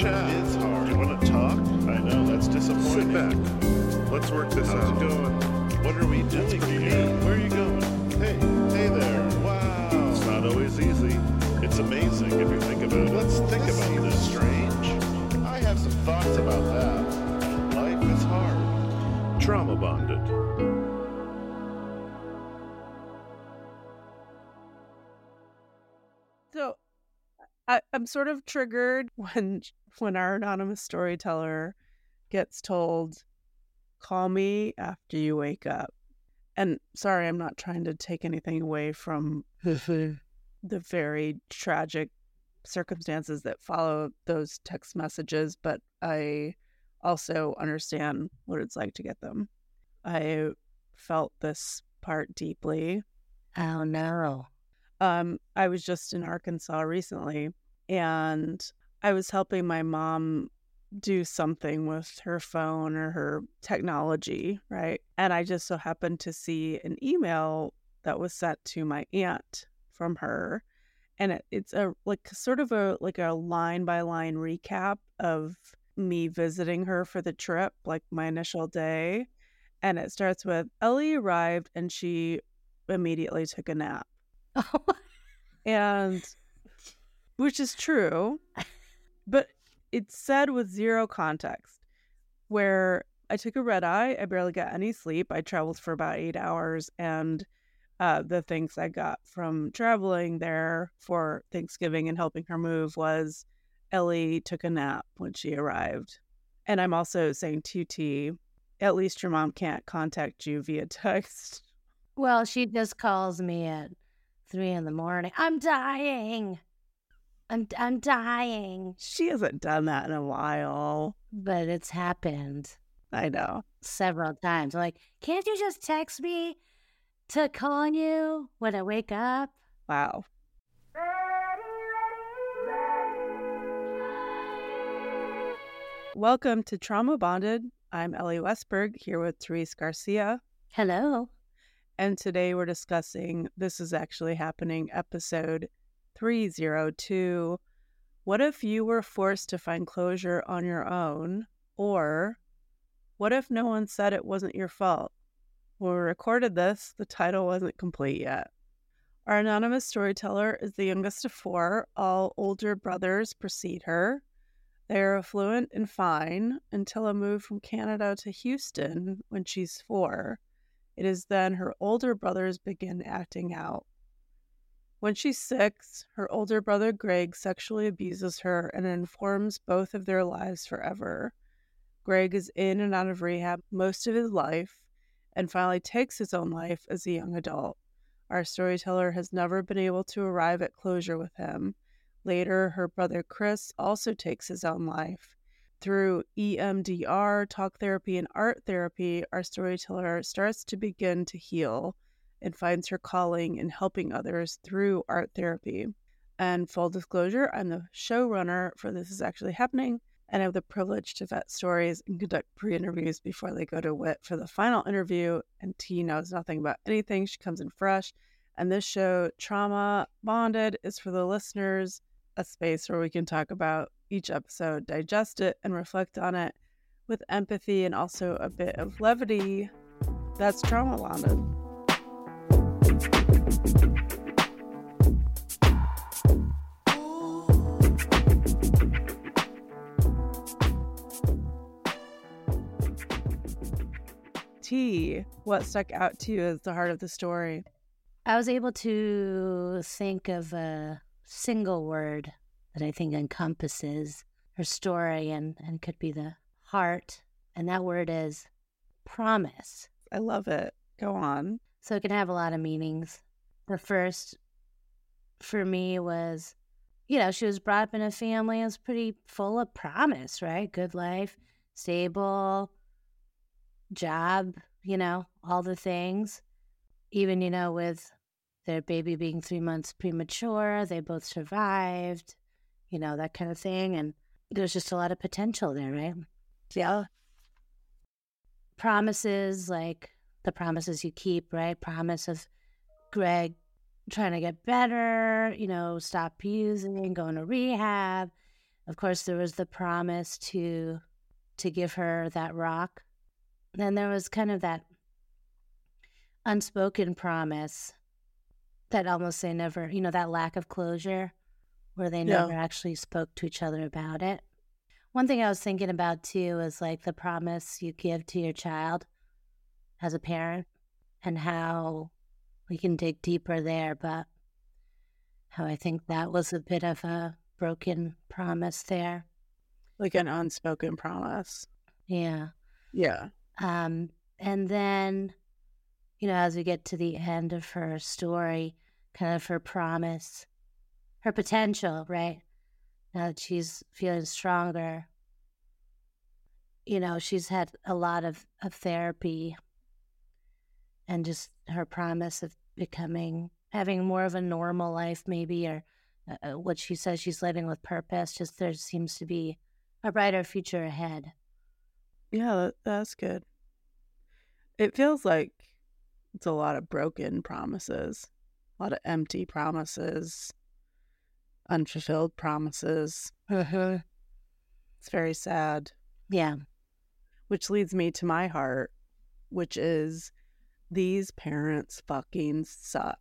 Chat. It's hard. You want to talk? I know that's disappointing. Sit back. Let's work this How's out. it going? What are we doing here? Where are you going? Hey, hey there. Wow. It's not always easy. It's amazing if you think about it. Let's think about this. Strange. I have some thoughts about that. Life is hard. Trauma bonded. So I'm sort of triggered when when our anonymous storyteller gets told, "Call me after you wake up." And sorry, I'm not trying to take anything away from the very tragic circumstances that follow those text messages, but I also understand what it's like to get them. I felt this part deeply. Oh no. Um, I was just in Arkansas recently and I was helping my mom do something with her phone or her technology, right? And I just so happened to see an email that was sent to my aunt from her. And it, it's a like sort of a like a line by line recap of me visiting her for the trip, like my initial day. And it starts with Elly arrived and she immediately took a nap. and which is true, but it's said with zero context. Where I took a red eye, I barely got any sleep. I traveled for about eight hours, and uh, the things I got from traveling there for Thanksgiving and helping her move was Elly took a nap when she arrived. And I'm also saying to T, at least your mom can't contact you via text. Well, she just calls me at three in the morning. I'm dying. I'm I'm dying. She hasn't done that in a while. But it's happened I know. several times. I'm like, can't you just text me to call on you when I wake up? Wow. Welcome to Trauma Bonded. I'm Elly Westberg here with Therese Garcia. Hello. And today we're discussing This is Actually Happening, episode 302. What if you were forced to find closure on your own? Or what if no one said it wasn't your fault? When we recorded this, the title wasn't complete yet. Our anonymous storyteller is the youngest of four. All older brothers precede her. They are affluent and fine until a move from Canada to Houston when she's four. It is then her older brothers begin acting out. When she's six, her older brother Greg sexually abuses her and informs both of their lives forever. Greg is in and out of rehab most of his life and finally takes his own life as a young adult. Our storyteller has never been able to arrive at closure with him. Later, her brother Chris also takes his own life. Through EMDR, talk therapy, and art therapy, our storyteller starts to begin to heal and finds her calling in helping others through art therapy. And full disclosure, I'm the showrunner for This Is Actually Happening, and I have the privilege to vet stories and conduct pre interviews before they go to Whit for the final interview. And T knows nothing about anything, she comes in fresh. And this show, Trauma Bonded, is for the listeners, a space where we can talk about each episode, digest it, and reflect on it with empathy and also a bit of levity. That's trauma bonded. T, what stuck out to you as the heart of the story? I was able to think of a single word that I think encompasses her story and, and could be the heart. And that word is promise. I love it. Go on. So it can have a lot of meanings. The first for me was, you know, she was brought up in a family that was pretty full of promise, right? Good life, stable, job, you know, all the things. Even, you know, with their baby being three months premature, they both survived, you know, that kind of thing. And there's just a lot of potential there, right? Yeah. Promises like the promises you keep, right? Promise of Greg trying to get better, you know, stop using, going to rehab. Of course, there was the promise to to give her that rock. Then there was kind of that unspoken promise that almost they never, you know, that lack of closure where they Yeah. never actually spoke to each other about it. One thing I was thinking about too is like the promise you give to your child as a parent and how we can dig deeper there, but how I think that was a bit of a broken promise there. Like an unspoken promise. Yeah. Yeah. Um, and then, you know, as we get to the end of her story, kind of her promise, her potential, right? Now that she's feeling stronger, you know, she's had a lot of, of therapy and just her promise of becoming, having more of a normal life, maybe, or uh, uh, what she says she's living with purpose. Just there seems to be a brighter future ahead. Yeah, that's good. It feels like it's a lot of broken promises, a lot of empty promises, unfulfilled promises. It's very sad, Yeah. which leads me to my heart, which is these parents fucking suck.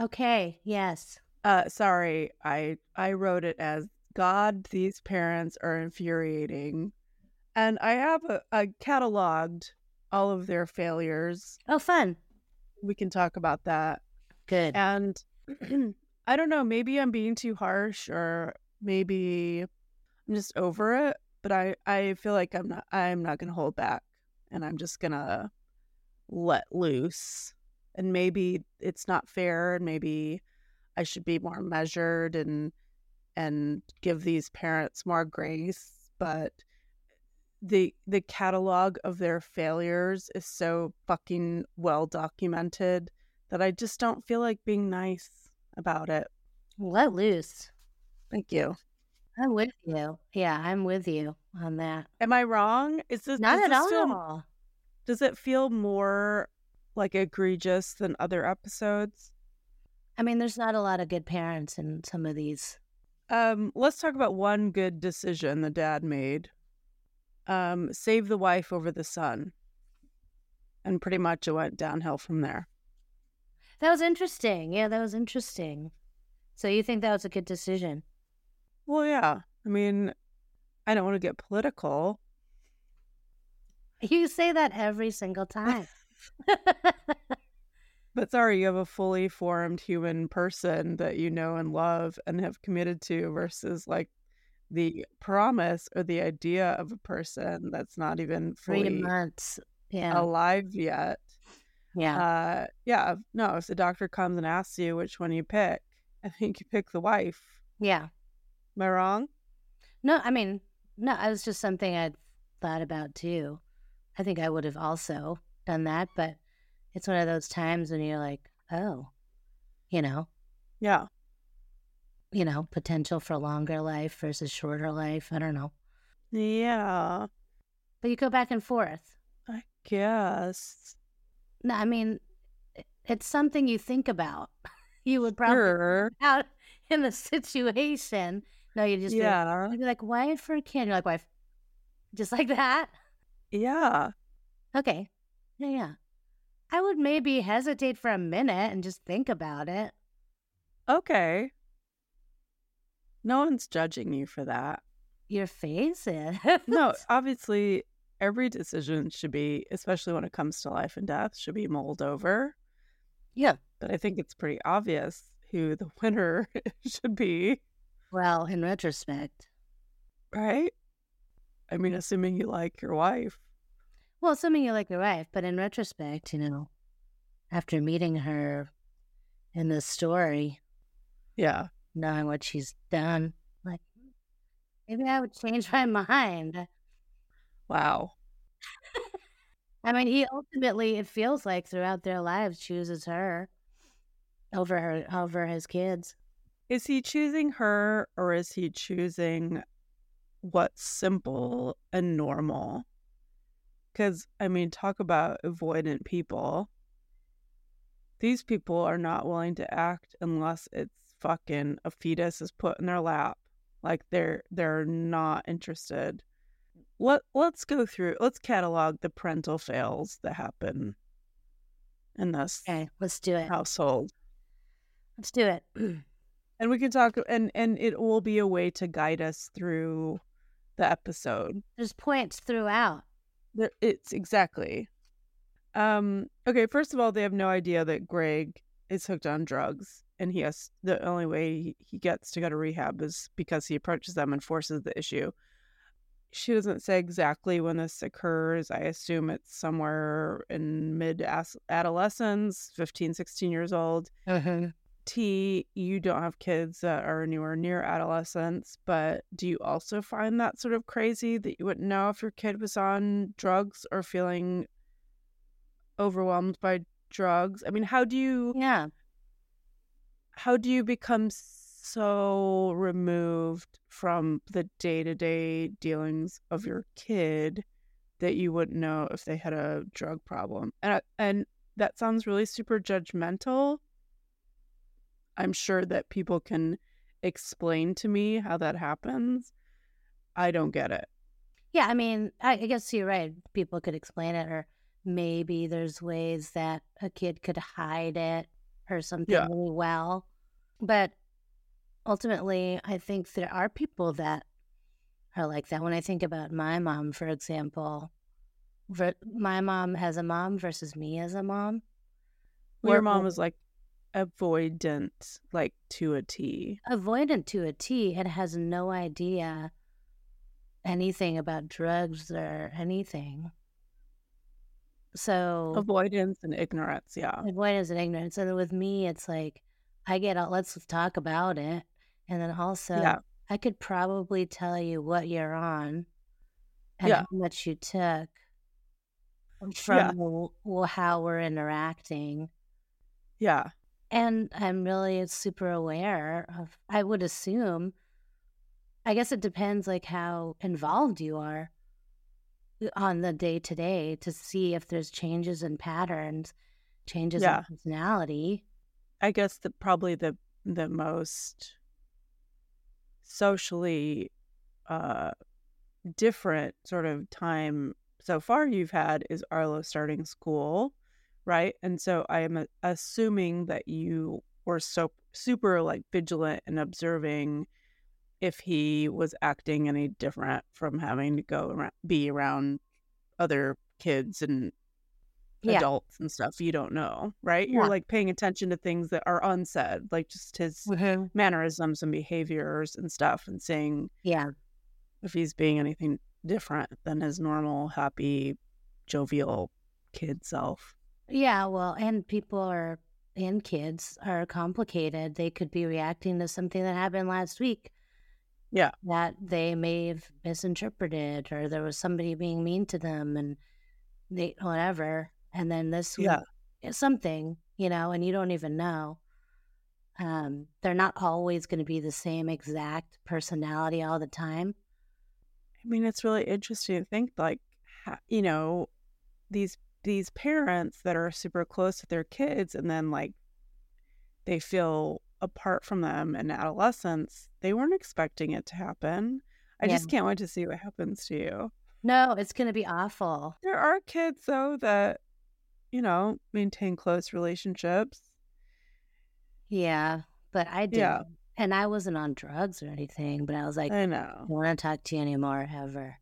Okay. Yes. Uh sorry, I I wrote it as God, these parents are infuriating. And I have a, a cataloged all of their failures. Oh, fun. We can talk about that. Good. And I don't know, maybe I'm being too harsh or maybe I'm just over it, but I I feel like I'm not I'm not going to hold back and I'm just going to let loose. And maybe it's not fair and maybe I should be more measured and and give these parents more grace, but the the catalog of their failures is so fucking well documented that I just don't feel like being nice about it. Let loose. Thank you. I'm with you. Yeah, I'm with you on that. Am I wrong? Is this Not at this all. Does it feel more like egregious than other episodes? I mean, there's not a lot of good parents in some of these. Um, let's talk about one good decision the dad made. Um, save the wife over the son. And pretty much it went downhill from there. That was interesting. Yeah, that was interesting. So you think that was a good decision? Well, yeah. I mean, I don't want to get political. You say that every single time. But sorry, you have a fully formed human person that you know and love and have committed to versus like the promise or the idea of a person that's not even Three fully months. Yeah. alive yet. yeah. Uh, yeah, no, if the doctor comes and asks you which one you pick, I think you pick the wife. yeah. Am I wrong? No, I mean, no, it was just something I'd thought about too. I think I would have also done that, but it's one of those times when you're like, oh, you know, Yeah. you know, potential for longer life versus shorter life. I don't know. Yeah, But you go back and forth. I guess. No, I mean, it's something you think about. You would probably Sure. out in the situation. No, you just be like- Yeah. be like, wife for a kid. You're like, wife, just like that. Yeah. Okay, yeah, yeah. I would maybe hesitate for a minute and just think about it. Okay. No one's judging you for that. Your face is. No, obviously, every decision should be, especially when it comes to life and death, should be mulled over. Yeah. But I think it's pretty obvious who the winner should be, Well, in retrospect. right? I mean, assuming you like your wife. Well, assuming you like your wife, but in retrospect, you know, after meeting her in this story, Yeah. knowing what she's done, like maybe I would change my mind. Wow. I mean, he ultimately, it feels like throughout their lives, chooses her over her over his kids. Is he choosing her or is he choosing what's simple and normal? Because, I mean, talk about avoidant people. These people are not willing to act unless it's fucking a fetus is put in their lap. Like they're they're not interested. Let let's go through let's catalog the parental fails that happen in this Okay, let's do it. household. Let's do it. and we can talk and and it will be a way to guide us through the episode. There's points throughout. There- it's exactly. Um okay first of all they have no idea that greg is hooked on drugs and he has the only way he- gets to go to rehab is because he approaches them and forces the issue. She doesn't say exactly when this occurs. I assume it's somewhere in mid adolescence 15 16 years old T, you don't have kids that are anywhere near adolescence, but do you also find that sort of crazy that you wouldn't know if your kid was on drugs or feeling overwhelmed by drugs? I mean, how do you Yeah. how do you become so removed from the day-to-day dealings of your kid that you wouldn't know if they had a drug problem? And and that sounds really super judgmental. I'm sure that people can explain to me how that happens. I don't get it. Yeah, I mean, I, I guess you're right. People could explain it, or maybe there's ways that a kid could hide it or something Yeah. really well. But ultimately, I think there are people that are like that. When I think about my mom, for example, my mom has a mom versus me as a mom. Your mom was like avoidant, like to a T. avoidant to a T and has no idea anything about drugs or anything. So Avoidance and ignorance, yeah. avoidance and ignorance. And with me, it's like I get out, let's talk about it. And then also, Yeah. I could probably tell you what you're on and Yeah. how much you took from Yeah. how we're interacting. Yeah. And I'm really super aware of, I would assume, I guess it depends like how involved you are uh, on the day to day to see if there's changes in patterns, changes Yeah. in personality. I guess the probably the the most socially uh different sort of time so far you've had is Arlo starting school, right? And so I am assuming that you were so super like vigilant and observing if he was acting any different from having to go around, be around other kids and Yeah. adults and stuff you don't know, right? You're like paying attention to things that are unsaid, like just his mm-hmm. mannerisms and behaviors and stuff, and seeing Yeah. if he's being anything different than his normal, happy, jovial kid self. Yeah. Well, and people are, and kids are complicated. They could be reacting to something that happened last week. Yeah. That they may have misinterpreted, or there was somebody being mean to them and they, whatever. And then this Yeah. it's something, you know, and you don't even know. Um, they're not always going to be the same exact personality all the time. I mean, it's really interesting to think, like, you know, these these parents that are super close to their kids, and then like they feel apart from them in adolescence. They weren't expecting it to happen. I Yeah. just can't wait to see what happens to you. No, it's going to be awful. There are kids though that you know, maintain close relationships. Yeah, but I didn't. Yeah. And I wasn't on drugs or anything, but I was like, I know. I don't want to talk to you anymore ever.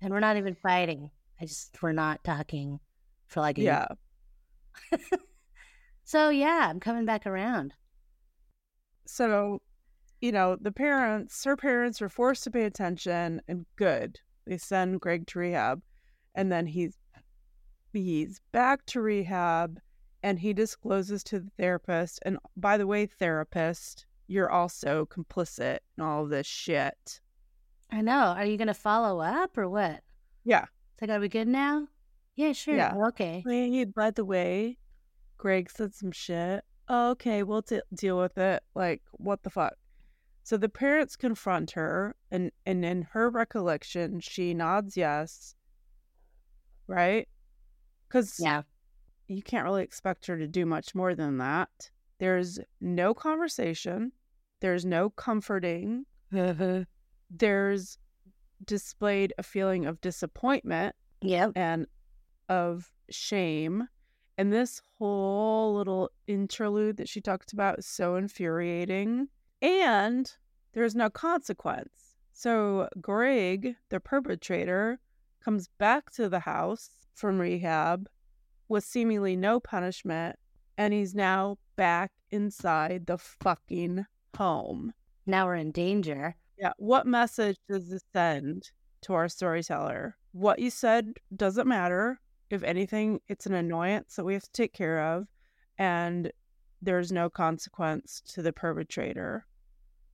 And we're not even fighting. I just, we're not talking for like a. Yeah. So yeah, I'm coming back around. So, you know, the parents, her parents are forced to pay attention and good. They send Greg to rehab. And then he's he's back to rehab and he discloses to the therapist. And by the way, therapist, you're also complicit in all this shit. I know. Are you going to follow up or what? Yeah. It's like, are we good now? Yeah, sure. Yeah. Okay. Hey, by the way, Greg said some shit. Oh, okay, we'll de- deal with it. Like, what the fuck? So the parents confront her, and and in her recollection, she nods yes. Right? Because Yeah. you can't really expect her to do much more than that. There's no conversation. There's no comforting. There's displayed a feeling of disappointment Yep. and of shame. And this whole little interlude that she talked about is so infuriating. And there's no consequence. So Greg, the perpetrator, comes back to the house from rehab with seemingly no punishment. And he's now back inside the fucking home. Now we're in danger. Yeah. What message does this send to our storyteller? What you said doesn't matter. If anything, it's an annoyance that we have to take care of. And there's no consequence to the perpetrator,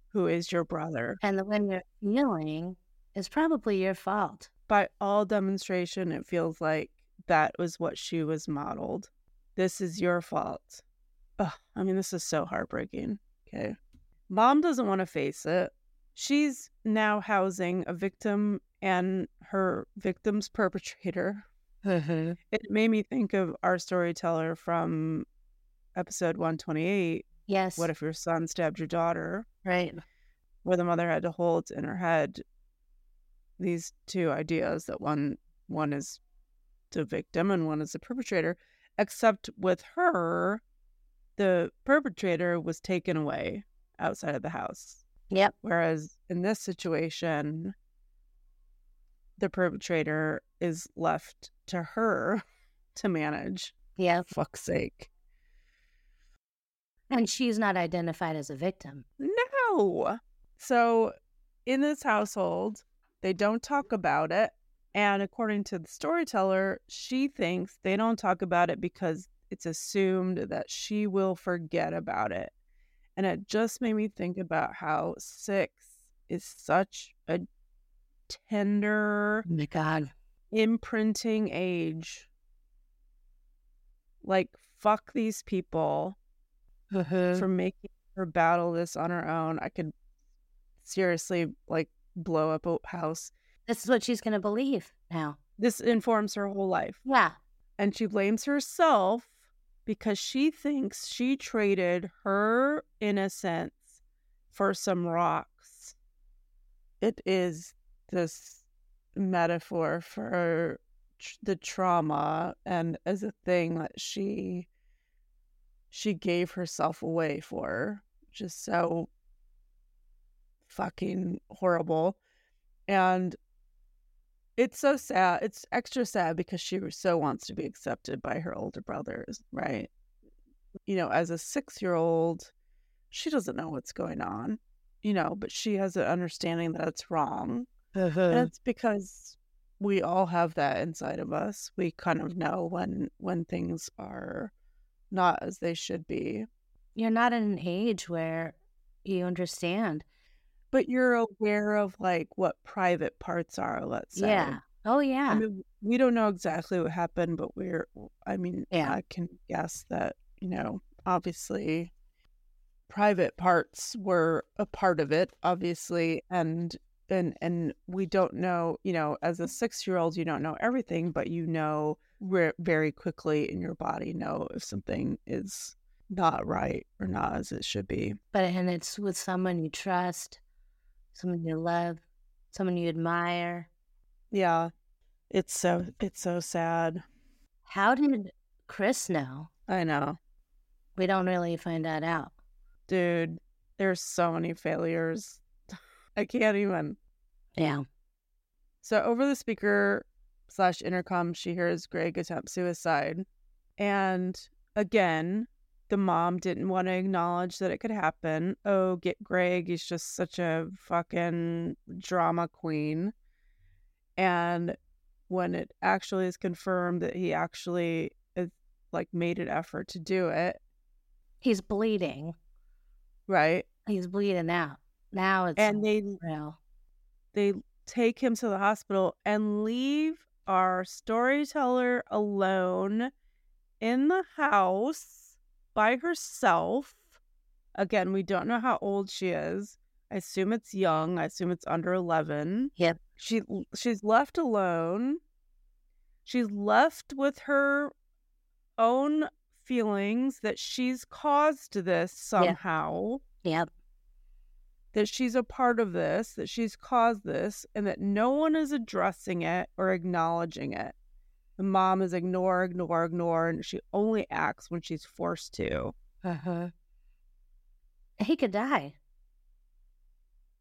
who is your brother. And the way you're feeling is probably your fault. By all demonstration, it feels like that was what she was modeled. This is your fault. Ugh, I mean, this is so heartbreaking. Okay. Mom doesn't want to face it. She's now housing a victim and her victim's perpetrator. Mm-hmm. It made me think of our storyteller from episode 128 Yes. What if your son stabbed your daughter? Right. Where the mother had to hold in her head these two ideas that one one is the victim and one is the perpetrator except with her the perpetrator was taken away outside of the house Yep. whereas in this situation the perpetrator is left to her to manage Yeah. fuck's sake And she's not identified as a victim. No. So in this household, they don't talk about it. And according to the storyteller, she thinks they don't talk about it because it's assumed that she will forget about it. And it just made me think about how six is such a tender, Oh my God. Imprinting age. Like, fuck these people mm-hmm. for making her battle this on her own. I could seriously like blow up a house. This is what she's going to believe now. This informs her whole life. Yeah. And she blames herself because she thinks she traded her innocence for some rocks. It is this metaphor for tr- the trauma and as a thing that she she gave herself away for just so fucking horrible. And it's so sad it's extra sad because she so wants to be accepted by her older brothers right? You know as a six year old she doesn't know what's going on you know but she has an understanding that it's wrong Mm-hmm. and it's because we all have that inside of us we kind of know when when things are not as they should be You're not in an age where you understand. but you're aware of like what private parts are let's say Yeah. Oh, yeah. I mean, we don't know exactly what happened, but we're, I mean, Yeah. I can guess that, you know, obviously private parts were a part of it, obviously. And, and, and we don't know, you know, as a six year old, you don't know everything, but you know, re- very quickly in your body know if something is not right or not as it should be. but, and it's with someone you trust, someone you love, someone you admire. Yeah. It's so, it's so sad. How did Chris know? I know. We don't really find that out. Dude, there's so many failures. I can't even. Yeah. So over the speaker slash intercom, she hears Greg attempt suicide. And again, the mom didn't want to acknowledge that it could happen. Oh, get Greg. He's just such a fucking drama queen. And when it actually is confirmed that he actually is, like made an effort to do it, He's bleeding. right? He's bleeding out. Now it's And they real. They take him to the hospital and leave our storyteller alone in the house by herself. Again, we don't know how old she is. I assume it's young. I assume it's under 11. Yep. She she's left alone. She's left with her own feelings that she's caused this somehow Yep. That she's a part of this, that she's caused this, and that no one is addressing it or acknowledging it. The mom is ignore, ignore, ignore, and she only acts when she's forced to. Uh-huh. He could die.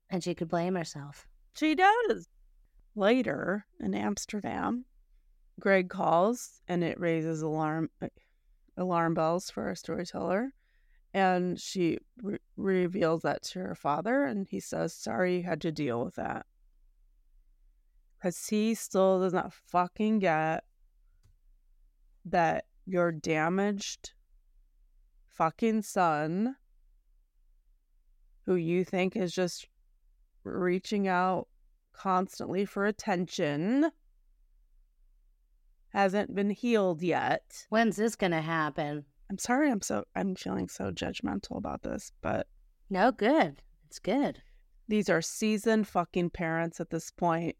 And she could blame herself. She does. Later in Amsterdam, Greg calls and it raises alarm uh, alarm bells for our storyteller. And she re- reveals that to her father, and he says, Sorry you had to deal with that. Because he still does not fucking get that your damaged fucking son, who you think is just reaching out constantly for attention, hasn't been healed yet. When's this going to happen? I'm sorry I'm so I'm feeling so judgmental about this, but No, good. It's good. these are seasoned fucking parents at this point.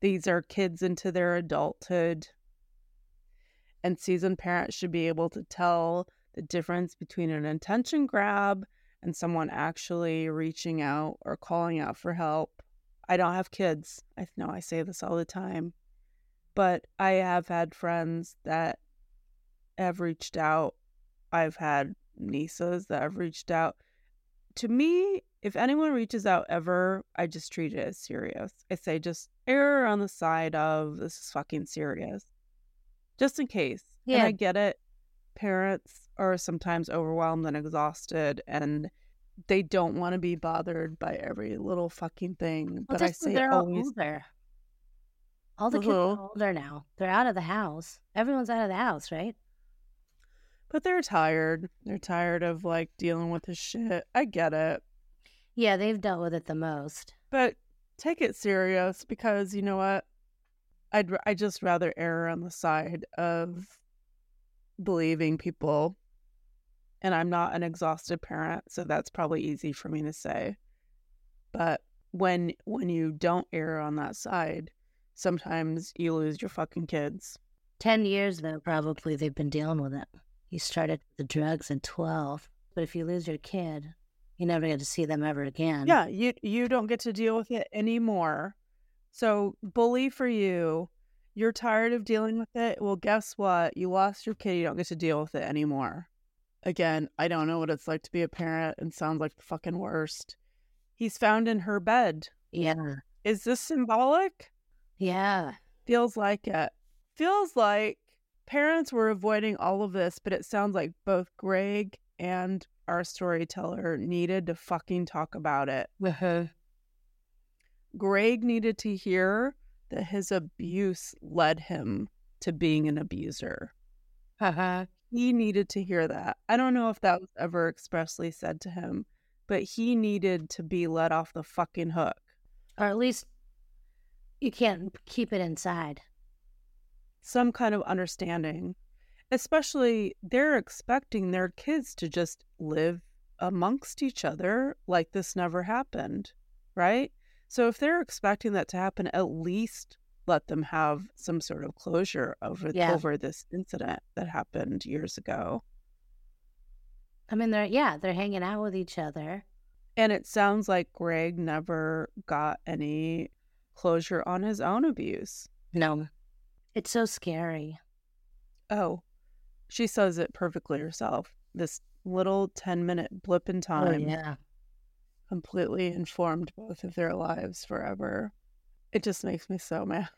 These are kids into their adulthood. And seasoned parents should be able to tell the difference between an intention grab and someone actually reaching out or calling out for help. I don't have kids. I know I say this all the time. But I have had friends that have reached out. I've had nieces that have reached out. To me, if anyone reaches out ever, I just treat it as serious. I say just err on the side of this is fucking serious. Just in case. And Yeah. I get it. Parents are sometimes overwhelmed and exhausted and they don't want to be bothered by every little fucking thing. Well, but I say they're all always older. All the kids are Uh-huh. older now. They're out of the house. Everyone's out of the house, right? But they're tired. They're tired of like dealing with this shit. I get it. Yeah, they've dealt with it the most. but take it serious because you know what i'd r- i just rather err on the side of believing people and i'm not an exhausted parent so that's probably easy for me to say but when when you don't err on that side sometimes you lose your fucking kids 10 years, though, probably they've been dealing with it. You started the drugs at 12. But if you lose your kid, you never get to see them ever again. Yeah, you you don't get to deal with it anymore. So bully for you. You're tired of dealing with it. Well, guess what? You lost your kid. You don't get to deal with it anymore. Again, I don't know what it's like to be a parent and sounds like the fucking worst. He's found in her bed. Yeah. Is this symbolic? Yeah. Feels like it. Feels like parents were avoiding all of this, but it sounds like both Greg and our storyteller needed to fucking talk about it. Uh-huh. Greg needed to hear that his abuse led him to being an abuser. Uh-huh. He needed to hear that. I don't know if that was ever expressly said to him, but he needed to be let off the fucking hook. Or at least you can't keep it inside. Some kind of understanding. Especially, they're expecting their kids to just live amongst each other like this never happened, right? So, if they're expecting that to happen, at least let them have some sort of closure over Yeah. over this incident that happened years ago. I mean, they're, yeah, they're hanging out with each other. And it sounds like Greg never got any closure on his own abuse. No. It's so scary. Oh, She says it perfectly herself. This little 10 minute blip in Oh, time yeah. completely informed both of their lives forever. It just makes me so mad.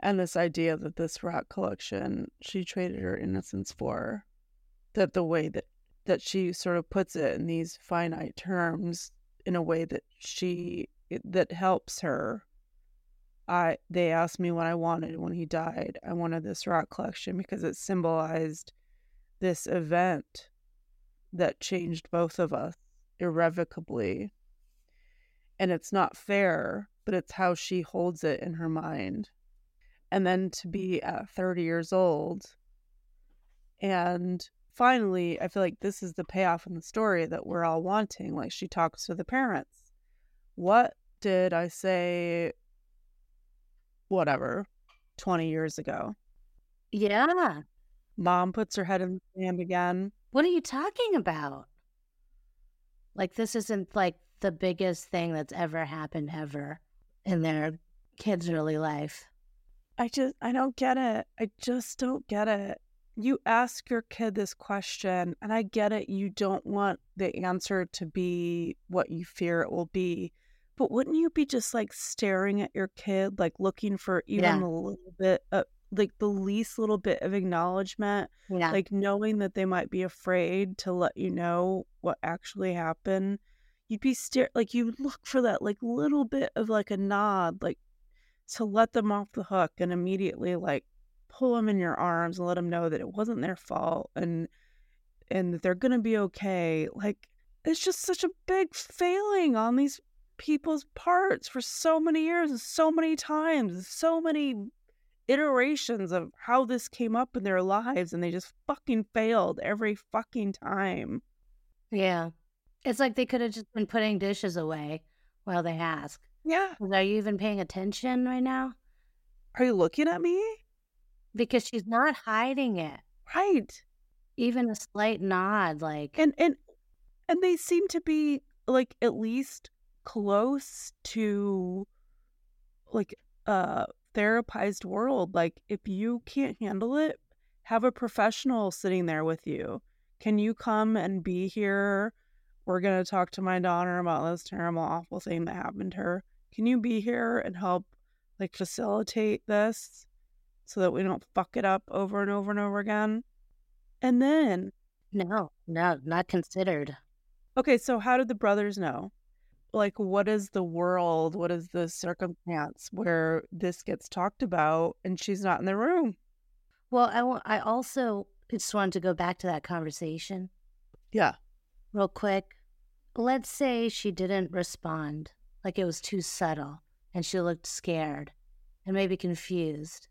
And this idea that this rock collection she traded her innocence for, that the way that that she sort of puts it in these finite terms in a way that she that helps her. I they asked me what I wanted when he died. I wanted this rock collection because it symbolized this event that changed both of us irrevocably. And it's not fair, but it's how she holds it in her mind. And then to be at 30 years old. And finally, I feel like this is the payoff in the story that we're all wanting. Like she talks to the parents. What did I say? Whatever, 20 years ago. Yeah. Mom puts her head in the sand again. What are you talking about? Like, this isn't like the biggest thing that's ever happened ever in their kid's early life. I just, I don't get it. I just don't get it. You ask your kid this question, and I get it. You don't want the answer to be what you fear it will be. But wouldn't you be just like staring at your kid, like looking for even Yeah. a little bit, of, like the least little bit of acknowledgement, Yeah. like knowing that they might be afraid to let you know what actually happened? You'd be stare like you look for that like little bit of like a nod, like to let them off the hook and immediately like pull them in your arms and let them know that it wasn't their fault and and that they're going to be okay like it's just such a big failing on these people's parts for so many years and so many times so many iterations of how this came up in their lives and they just fucking failed every fucking time yeah. It's like they could have just been putting dishes away while they ask. Yeah. Are you even paying attention right now? are you looking at me Because she's not hiding it. right Even a slight nod, like, and and and they seem to be like at least close to like a therapized world like if you can't handle it have a professional sitting there with you can you come and be here we're going to talk to my daughter about this terrible awful thing that happened to her can you be here and help like facilitate this so that we don't fuck it up over and over and over again and then no, no, not considered. Okay, so how did the brothers know? Like, what is the world? What is the circumstance where this gets talked about and she's not in the room? Well, I, I also just wanted to go back to that conversation Yeah. real quick. Let's say she didn't respond, like it was too subtle, and she looked scared and maybe confused.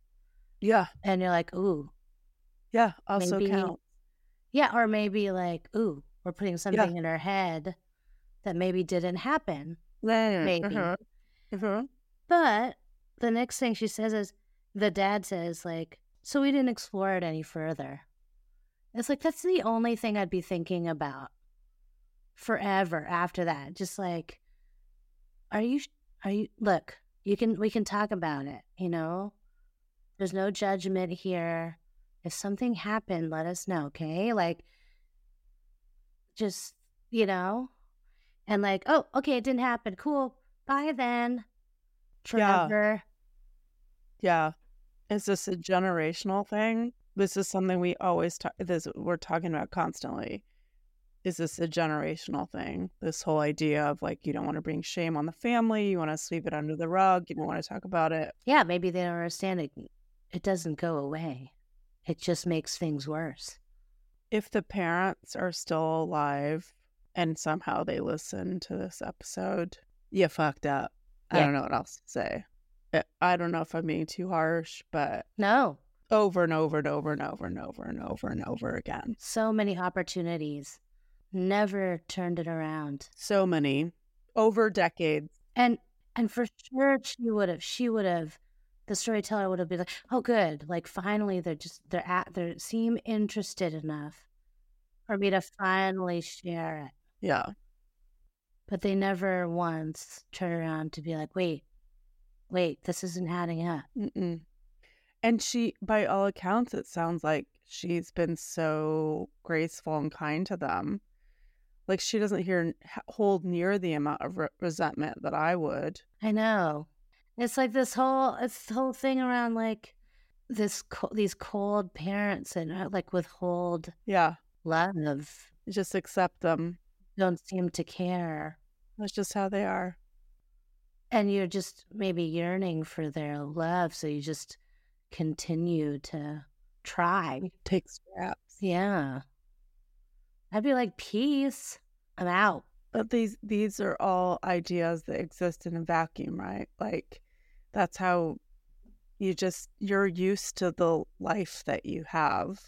Yeah. And you're like, ooh, Yeah. Also Maybe- count. yeah. Or maybe like, ooh, we're putting something in her head that maybe didn't happen. Maybe. Uh-huh. Uh-huh. But the next thing she says is, the dad says, like, so we didn't explore it any further. It's like, that's the only thing I'd be thinking about forever after that. Just like, are you, are you, look, you can, we can talk about it, you know? There's no judgment here. If something happened, let us know, okay? Like, just, you know? And like, oh, okay, it didn't happen. Cool. Bye then. Yeah. Forever. Yeah. Is this a generational thing? This is something we always talk this we're talking about constantly. Is this a generational thing? This whole idea of like you don't want to bring shame on the family, you want to sweep it under the rug, you don't want to talk about it. Yeah, maybe they don't understand it. It doesn't go away. It just makes things worse. if the parents are still alive and somehow they listen to this episode, you fucked up. I don't know what else to say. I- I don't know if I'm being too harsh, but No, over and over and over and over and over and over and over again. so many opportunities. Never turned it around. So many over decades. And and for sure she would have she would have the storyteller would have been like, "Oh good, like finally they're just they're at they seem interested enough for me to finally share it." Yeah. But they never once turn around to be like, "Wait. Wait, this isn't adding up." Mm-mm. And she, by all accounts, it sounds like she's been so graceful and kind to them. Like she doesn't hear hold near the amount of re- resentment that I would. I know. It's like this whole it's the whole thing around like this co- these cold parents and uh, like withhold Yeah, love, just accept them. Don't seem to care, That's just how they are. and you're just maybe yearning for their love, so you just continue to try. Take scraps. Yeah, I'd be like, peace, I'm out. But these these are all ideas that exist in a vacuum, right? Like that's how you just you're used to the life that you have.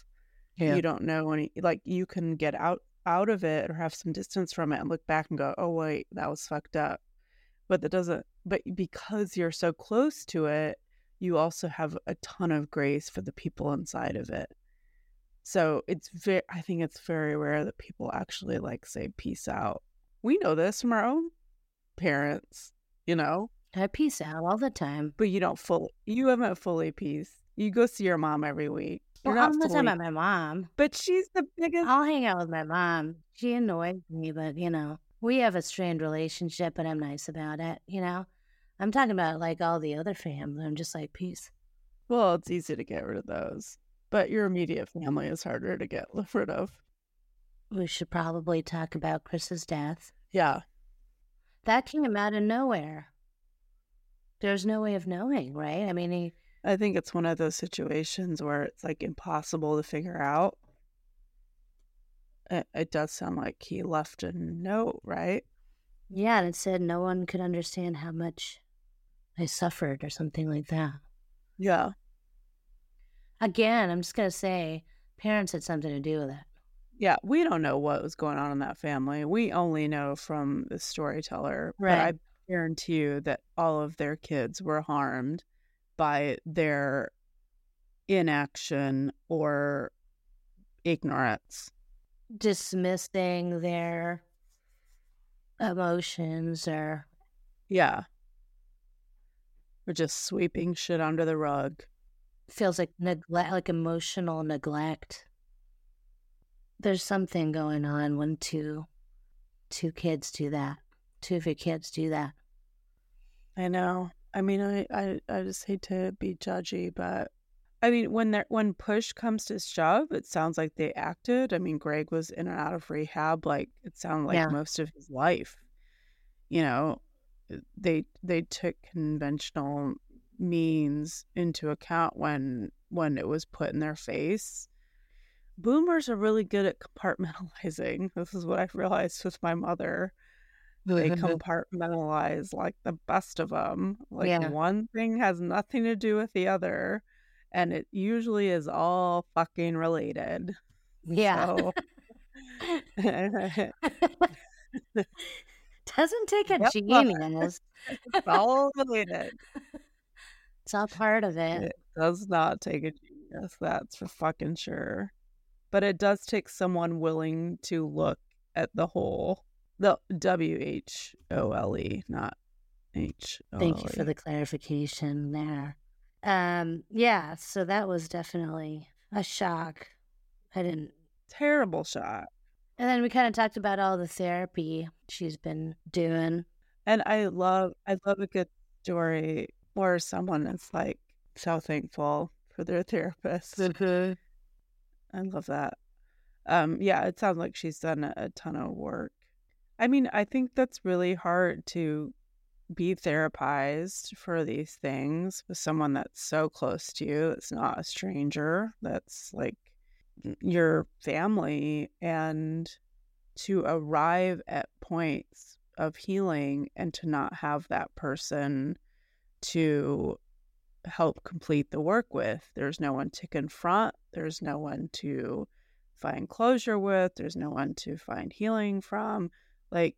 Yeah. You don't know any like you can get out out of it or have some distance from it and look back and go, "Oh wait, that was fucked up." But that doesn't but because you're so close to it, you also have a ton of grace for the people inside of it. So it's very I think it's very rare that people actually like say peace out. We know this from our own parents, you know, I peace out all the time. but you don't fully you haven't fully peace. You go see your mom every week. You're Well, I'm talking about my mom. but she's the biggest. I'll hang out with my mom. She annoys me, but you know, we have a strained relationship, but I'm nice about it. You know, I'm talking about like all the other family. I'm just like peace. Well, it's easy to get rid of those, but your immediate family is harder to get rid of. We should probably talk about Chris's death. Yeah, That came out of nowhere. There's no way of knowing, right? I mean, he, I think it's one of those situations where it's like impossible to figure out. It, it does sound like he left a note, right? yeah, and it said no one could understand how much I suffered or something like that. Yeah. Again, I'm just gonna say, parents had something to do with it. Yeah, we don't know what was going on in that family. We only know from the storyteller. But I guarantee you that all of their kids were harmed by their inaction or ignorance. dismissing their emotions or Yeah. Or just sweeping shit under the rug. feels like neglect like emotional neglect there's something going on when two two kids do that two of your kids do that I know. I mean, I, I, I just hate to be judgy, but I mean, when there when push comes to shove, it sounds like they acted. I mean, Greg was in and out of rehab, like it sounded like Yeah. most of his life. You know, eh, they they took conventional means into account when when it was put in their face. Boomers are really good at compartmentalizing. This is what I've realized with my mother they compartmentalize like the best of them. Like Yeah. one thing has nothing to do with the other, and it usually is all fucking related. yeah So, doesn't take a Yep. genius it's all related. it's all part of it It does not take a genius, that's for fucking sure. But it does take someone willing to look at the whole. The W H O L E, not H. O thank you for the clarification there um yeah so that was definitely a shock i didn't terrible shot. and then we kind of talked about all the therapy she's been doing And I love I love a good story where someone is like so thankful for their therapist. I love that. Um yeah, it sounds like she's done a, a ton of work. I mean, I think that's really hard to be therapized for these things with someone that's so close to you. It's not a stranger. That's like your family and to arrive at points of healing and to not have that person to help complete the work with. There's no one to confront, there's no one to find closure with, there's no one to find healing from. Like,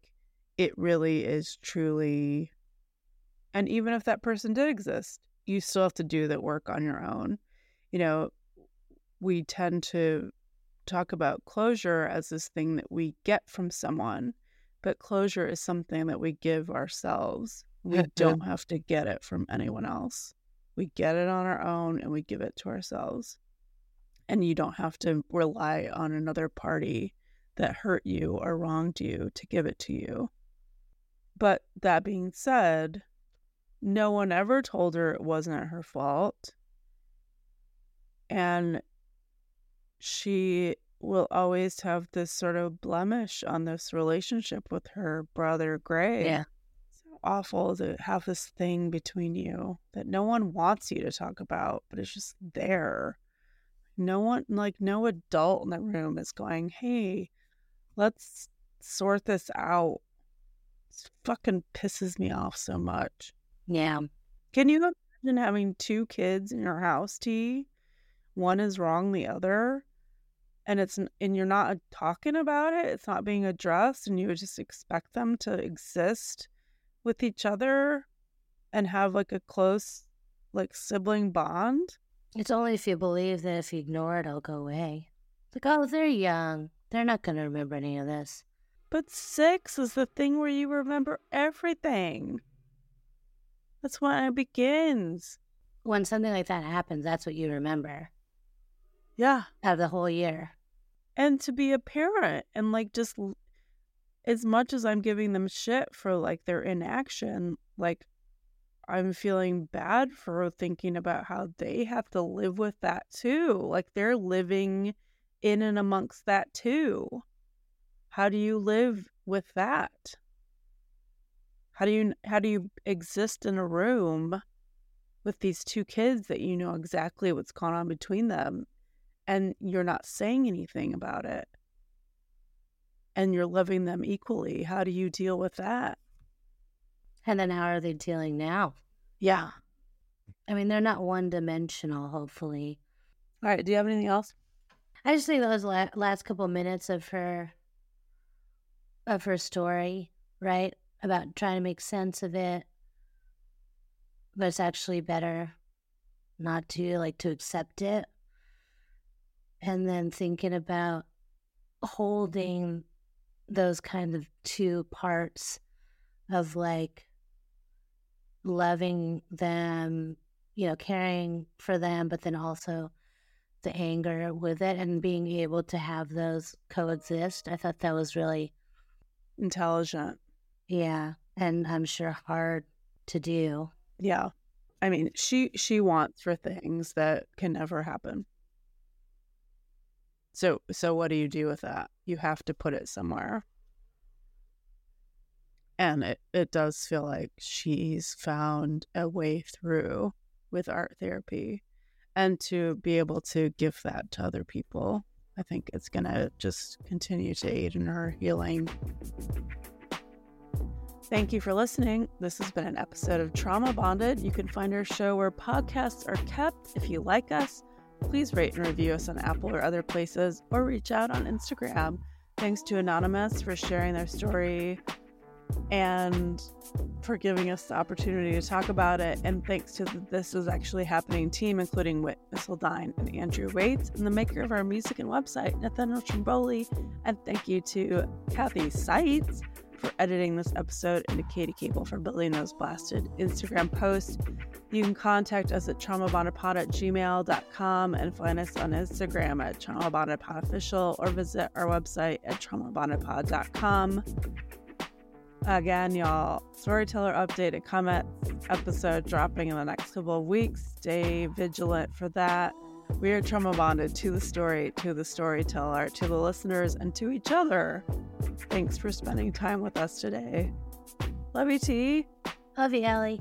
it really is truly. And even if that person did exist, you still have to do that work on your own. You know, we tend to talk about closure as this thing that we get from someone, but closure is something that we give ourselves. We don't have to get it from anyone else. We get it on our own and we give it to ourselves. And you don't have to rely on another party that hurt you or wronged you to give it to you. But that being said, no one ever told her it wasn't her fault. And she will always have this sort of blemish on this relationship with her brother Gray. Yeah. So awful to have this thing between you that no one wants you to talk about, but it's just there. No one, like, no adult in the room is going, hey, let's sort this out. Fucking pisses me off so much. Yeah. Can you imagine having two kids in your house, T? One is wrong, the other, and it's and you're not uh, talking about it. It's not being addressed, and you would just expect them to exist with each other and have like a close, like sibling bond. It's only if you believe that if you ignore it, it'll go away. It's like, oh, they're young. They're not going to remember any of this. But six is the thing where you remember everything. That's when it begins. When something like that happens, that's what you remember Yeah. of the whole year. and to be a parent and like just as much as I'm giving them shit for like their inaction, like I'm feeling bad for thinking about how they have to live with that too. Like they're living in and amongst that too. How do you live with that? How do you how do you exist in a room with these two kids that you know exactly what's going on between them and you're not saying anything about it and you're loving them equally how do you deal with that And then how are they dealing now? yeah I mean, they're not one dimensional, hopefully. all right do you have anything else I just think those la- last couple minutes of her of her story, right? About trying to make sense of it. But it's actually better not to like to accept it. And then thinking about holding those kind of two parts of like loving them, you know, caring for them, but then also the anger with it and being able to have those coexist. I thought that was really, intelligent. Yeah, and I'm sure hard to do. yeah. I mean she she wants for things that can never happen. So so what do you do with that? You have to put it somewhere. And it it does feel like she's found a way through with art therapy and to be able to give that to other people i think it's going to just continue to aid in her healing Thank you for listening. This has been an episode of Trauma Bonded. You can find our show where podcasts are kept. If you like us, please rate and review us on Apple or other places or reach out on Instagram. Thanks to Anonymous for sharing their story and for giving us the opportunity to talk about it. And thanks to the This Is Actually Happening team, including Whit Missildine and Andrew Waits, and the maker of our music and website, Nathanael Trimboli. And thank you to Cathy Sitzes for editing this episode and to Katy Caple for building those blasted Instagram posts. You can contact us at traumabondedpod at gmail.com and find us on Instagram at traumabondedpodofficial or visit our website at traumabondedpod.com. Again, y'all, storyteller update and comment episode dropping in the next couple of weeks. Stay vigilant for that. We are trauma bonded to the story, to the storyteller, to the listeners, and to each other. Thanks for spending time with us today. Love you, T. Love you, Elly.